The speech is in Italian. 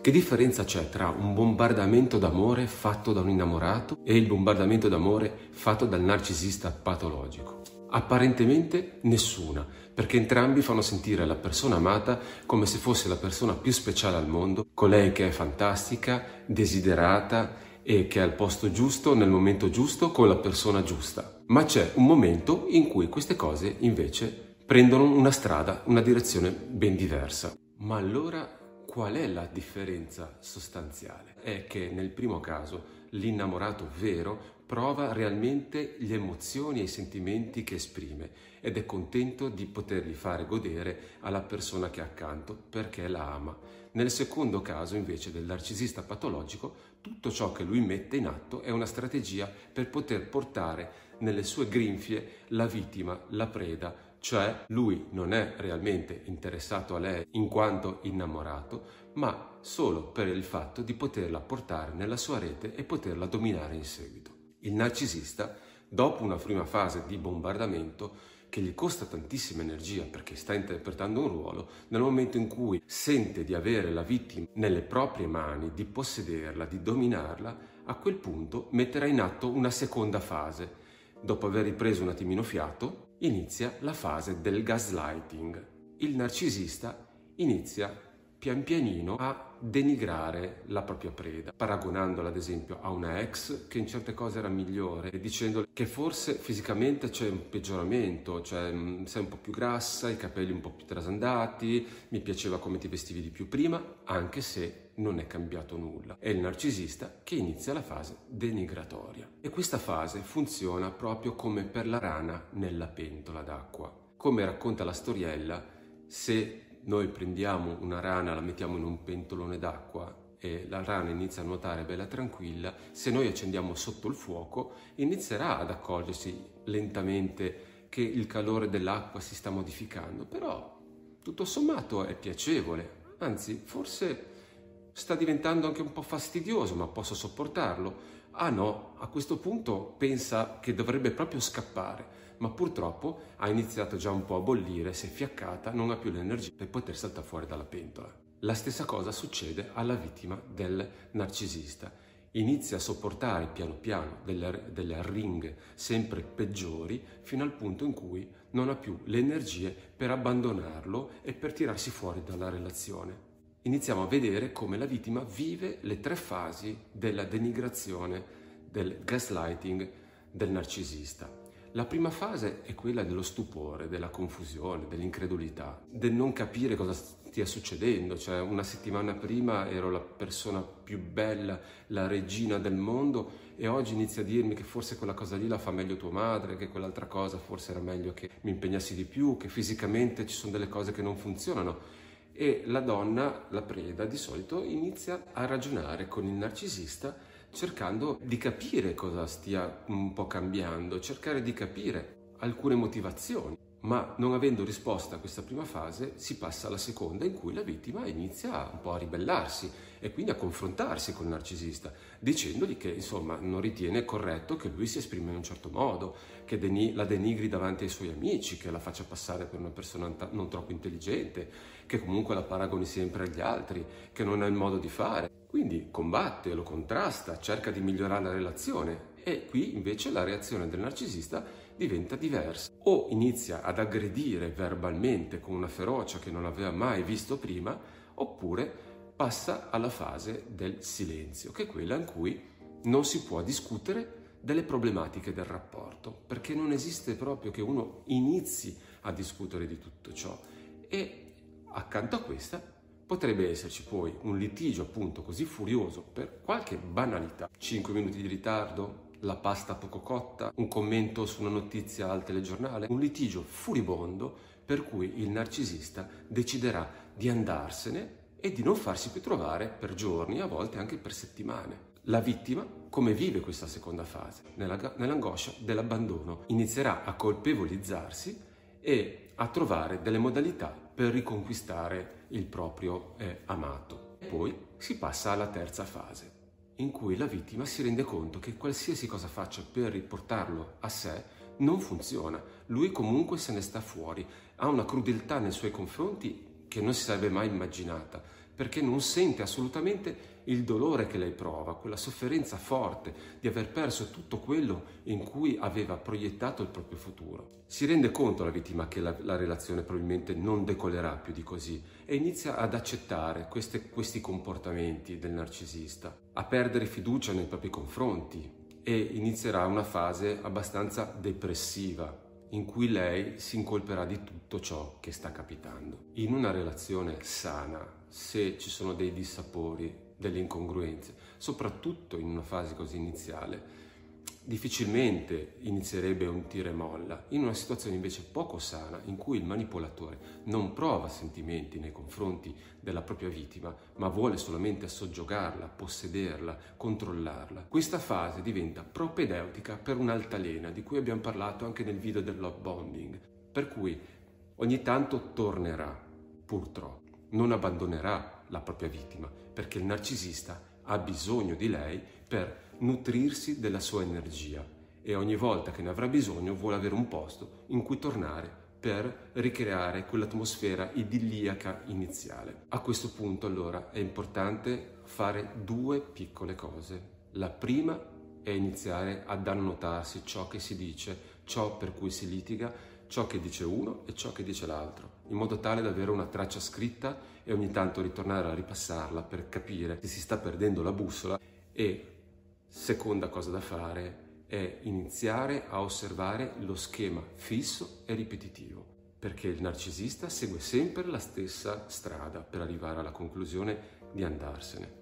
Che differenza c'è tra un bombardamento d'amore fatto da un innamorato e il bombardamento d'amore fatto dal narcisista patologico? Apparentemente nessuna, perché entrambi fanno sentire la persona amata come se fosse la persona più speciale al mondo, colei che è fantastica, desiderata e che è al posto giusto, nel momento giusto, con la persona giusta. Ma c'è un momento in cui queste cose invece prendono una strada, una direzione ben diversa. Ma allora qual è la differenza sostanziale? È che nel primo caso l'innamorato vero prova realmente le emozioni e i sentimenti che esprime ed è contento di poterli fare godere alla persona che ha accanto perché la ama. Nel secondo caso invece del narcisista patologico, tutto ciò che lui mette in atto è una strategia per poter portare nelle sue grinfie la vittima, la preda, cioè lui non è realmente interessato a lei in quanto innamorato, ma solo per il fatto di poterla portare nella sua rete e poterla dominare in seguito. Il narcisista, dopo una prima fase di bombardamento, che gli costa tantissima energia perché sta interpretando un ruolo, nel momento in cui sente di avere la vittima nelle proprie mani, di possederla, di dominarla, a quel punto metterà in atto una seconda fase. Dopo aver ripreso un attimino fiato, inizia la fase del gaslighting. Il narcisista inizia pian pianino a denigrare la propria preda, paragonandola ad esempio a una ex che in certe cose era migliore, dicendo che forse fisicamente c'è un peggioramento, cioè mm, sei un po' più grassa, i capelli un po' più trasandati, mi piaceva come ti vestivi di più prima, anche se non è cambiato nulla. È il narcisista che inizia la fase denigratoria. E questa fase funziona proprio come per la rana nella pentola d'acqua. Come racconta la storiella, se noi prendiamo una rana, la mettiamo in un pentolone d'acqua e la rana inizia a nuotare bella tranquilla, se noi accendiamo sotto il fuoco inizierà ad accorgersi lentamente che il calore dell'acqua si sta modificando, però tutto sommato è piacevole, anzi forse sta diventando anche un po' fastidioso, ma posso sopportarlo. Ah no, a questo punto pensa che dovrebbe proprio scappare ma purtroppo ha iniziato già un po' a bollire, si è fiaccata, non ha più l'energia per poter saltare fuori dalla pentola. La stessa cosa succede alla vittima del narcisista. Inizia a sopportare piano piano delle, delle arringhe sempre peggiori fino al punto in cui non ha più le energie per abbandonarlo e per tirarsi fuori dalla relazione. Iniziamo a vedere come la vittima vive le tre fasi della denigrazione, del gaslighting del narcisista. La prima fase è quella dello stupore, della confusione, dell'incredulità, del non capire cosa stia succedendo. Cioè, una settimana prima ero la persona più bella, la regina del mondo e oggi inizia a dirmi che forse quella cosa lì la fa meglio tua madre, che quell'altra cosa forse era meglio che mi impegnassi di più, che fisicamente ci sono delle cose che non funzionano. E la donna, la preda, di solito inizia a ragionare con il narcisista cercando di capire cosa stia un po' cambiando, cercare di capire alcune motivazioni. Ma non avendo risposta a questa prima fase, si passa alla seconda in cui la vittima inizia un po' a ribellarsi e quindi a confrontarsi con il narcisista, dicendogli che insomma non ritiene corretto che lui si esprima in un certo modo, che la denigri davanti ai suoi amici, che la faccia passare per una persona non troppo intelligente, che comunque la paragoni sempre agli altri, che non ha il modo di fare. Quindi combatte, lo contrasta, cerca di migliorare la relazione e qui invece la reazione del narcisista diventa diversa. O inizia ad aggredire verbalmente con una ferocia che non aveva mai visto prima, oppure passa alla fase del silenzio, che è quella in cui non si può discutere delle problematiche del rapporto, perché non esiste proprio che uno inizi a discutere di tutto ciò. E accanto a questa Potrebbe esserci poi un litigio appunto così furioso per qualche banalità, 5 minuti di ritardo, la pasta poco cotta, un commento su una notizia al telegiornale, un litigio furibondo per cui il narcisista deciderà di andarsene e di non farsi più trovare per giorni, a volte anche per settimane. La vittima, come vive questa seconda fase? Nella, nell'angoscia dell'abbandono, inizierà a colpevolizzarsi e a trovare delle modalità per riconquistare il proprio eh, amato. Poi si passa alla terza fase, in cui la vittima si rende conto che qualsiasi cosa faccia per riportarlo a sé non funziona. Lui comunque se ne sta fuori, ha una crudeltà nei suoi confronti che non si sarebbe mai immaginata, perché non sente assolutamente il dolore che lei prova, quella sofferenza forte di aver perso tutto quello in cui aveva proiettato il proprio futuro. Si rende conto la vittima che la, la relazione probabilmente non decolerà più di così e inizia ad accettare queste, questi comportamenti del narcisista, a perdere fiducia nei propri confronti e inizierà una fase abbastanza depressiva in cui lei si incolperà di tutto ciò che sta capitando. In una relazione sana, se ci sono dei dissapori, delle incongruenze, soprattutto in una fase così iniziale, difficilmente inizierebbe un tira e molla. In una situazione invece poco sana, in cui il manipolatore non prova sentimenti nei confronti della propria vittima, ma vuole solamente soggiogarla, possederla, controllarla, questa fase diventa propedeutica per un'altalena, di cui abbiamo parlato anche nel video del love bombing, per cui ogni tanto tornerà, purtroppo, non abbandonerà la propria vittima, perché il narcisista ha bisogno di lei per nutrirsi della sua energia e ogni volta che ne avrà bisogno vuole avere un posto in cui tornare per ricreare quell'atmosfera idilliaca iniziale. A questo punto allora è importante fare due piccole cose. La prima è iniziare ad annotarsi ciò che si dice, ciò per cui si litiga, ciò che dice uno e ciò che dice l'altro, in modo tale da avere una traccia scritta e ogni tanto ritornare a ripassarla per capire se si sta perdendo la bussola e seconda cosa da fare è iniziare a osservare lo schema fisso e ripetitivo perché il narcisista segue sempre la stessa strada per arrivare alla conclusione di andarsene.